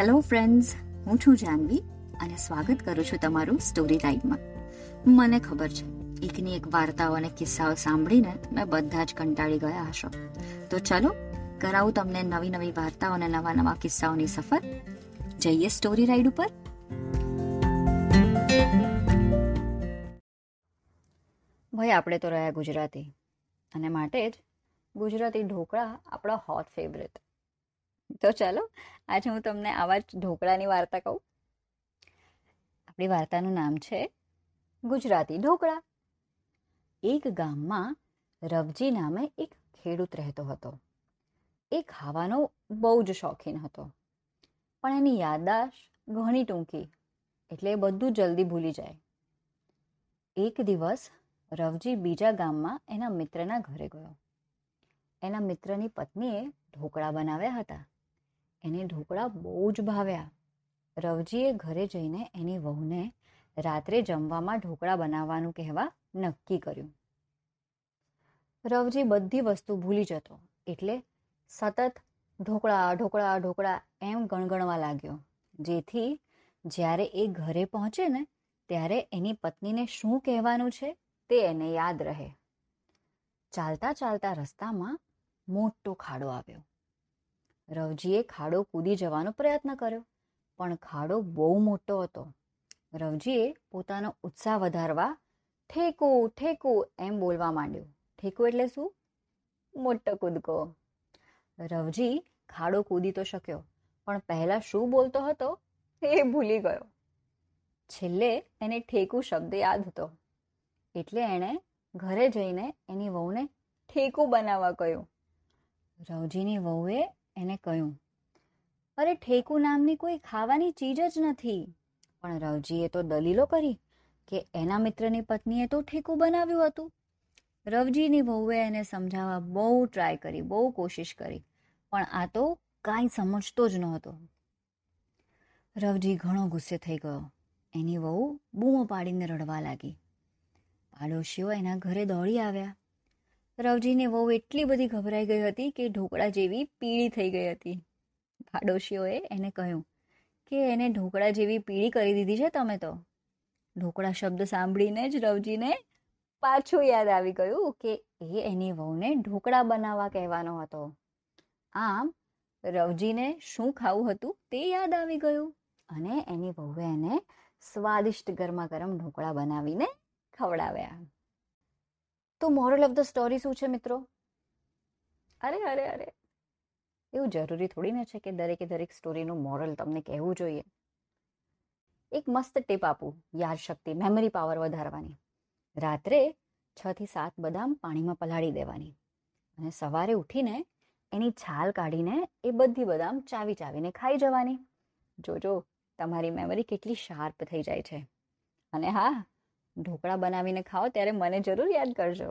Hello friends હું છું જાનવી અને સ્વાગત કરું છું તમારું સ્ટોરી ટાઈમમાં મને ખબર છે એકની એક વાર્તાઓ અને કિસ્સાઓ સાંભળીને તમે બધા જ કંટાળી ગયા હશો. તો ચલો, કરાવું તમને નવી નવી વાર્તાઓ અને નવા નવા કિસ્સાઓની સફર. જઈએ સ્ટોરી રાઈડ ઉપર. ભાઈ, આપણે તો રહ્યા ગુજરાતી. અને માટે જ ગુજરાતી ઢોકળા આપણા હોટ ફેવરેટ તો ચાલો, આજે હું તમને આવા જ ઢોકળાની વાર્તા કહું. આપણી વાર્તાનું નામ છે, ગુજરાતી ઢોકળા. એક ગામમાં રવજી નામે એક ખેડૂત રહેતો હતો. એ ખાવાનો બહુ જ શોખીન હતો. પણ એની યાદદાશ્ત ઘણી ટૂંકી, એટલે એ બધું જલ્દી ભૂલી જાય. એક દિવસ રવજી બીજા ગામમાં એના મિત્રના ઘરે ગયો. એના મિત્રની પત્નીએ ઢોકળા બનાવ્યા હતા. એને ઢોકળા બહુ જ ભાવ્યા રવજીએ ઘરે જઈને એની વહુને રાત્રે જમવામાં ઢોકળા બનાવવાનું કહેવા નક્કી કર્યું. રવજી બધી વસ્તુ ભૂલી જતો, એટલે સતત ઢોકળા ઢોકળા ઢોકળા એમ ગણગણવા લાગ્યો. જેથી જ્યારે એ ઘરે પહોંચે ને, ત્યારે એની પત્નીને શું કહેવાનું છે તે એને યાદ રહે. ચાલતા ચાલતા રસ્તામાં મોટો ખાડો આવ્યો. રવજીએ ખાડો કૂદી જવાનો પ્રયત્ન કર્યો. પણ ખાડો બહુ મોટો હતો. રવજીએ પોતાનો ઉત્સાહ વધારવા ઠેકુ, ઠેકું એમ બોલવા માંડ્યું. ઠેકું એટલે શું? મોટો કૂદકો. રવજી ખાડો કૂદી તો શક્યો, પણ પહેલા શું બોલતો હતો એ ભૂલી ગયો. છેલ્લે એને ઠેકુ શબ્દ યાદ હતો. એટલે એણે ઘરે જઈને એની વહુને ઠેકુ બનાવવા કહ્યું. રવજીની વહુએ એને કહ્યું, અરે, ઠેકુ નામની કોઈ ખાવાની ચીજ જ નથી. પણ રવજીએ તો દલીલો કરી કે એના મિત્રની પત્નીએ તો ઠેકુ બનાવ્યું હતું. રવજીની વહુએ એને સમજાવવા બહુ ટ્રાય કરી, બહુ કોશિશ કરી, પણ આ તો કાંઈ સમજતો જ નહોતો. રવજી ઘણો ગુસ્સે થઈ ગયો. એની વહુ બૂમો પાડીને રડવા લાગી. પાડોશીઓ એના ઘરે દોડી આવ્યા. રવજીની વહુ એટલી બધી ગભરાઈ ગઈ હતી કે ઢોકળા જેવી પીળી થઈ ગઈ હતી. પાડોશીઓએ એને કહ્યું, કે એને ઢોકળા જેવી પીળી કરી દીધી છે તમે તો. ઢોકળા શબ્દ સાંભળીને જ રવજીને પાછું યાદ આવી ગયું કે એ એની વહુને ઢોકળા બનાવવા કહેવાનો હતો. આમ રવજીને શું ખાવું હતું તે યાદ આવી ગયું અને એની વહુએ એને સ્વાદિષ્ટ ગરમા ગરમ ઢોકળા બનાવીને ખવડાવ્યા. તો મોરલ ઓફ ધ સ્ટોરી શું છે મિત્રો? અરે અરે અરે. એવું જરૂરી થોડી ને છે કે દરેકે દરેક સ્ટોરીનું મોરલ તમને કહેવું જોઈએ. એક મસ્ત ટીપ આપું યાદશક્તિ મેમરી પાવર વધારવાની. રાત્રે છ થી સાત બદામ પાણીમાં પલાળી દેવાની. અને સવારે ઉઠીને એની છાલ કાઢીને એ બધી બદામ ચાવી ચાવીને ખાઈ જવાની. જોજો તમારી મેમરી કેટલી શાર્પ થઈ જાય છે. અને હા ઢોકળા બનાવીને ખાઓ, ત્યારે મને જરૂર યાદ કરજો.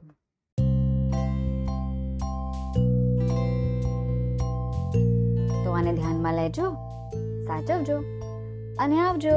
તો આને ધ્યાનમાં લેજો, સાચવજો અને આવજો.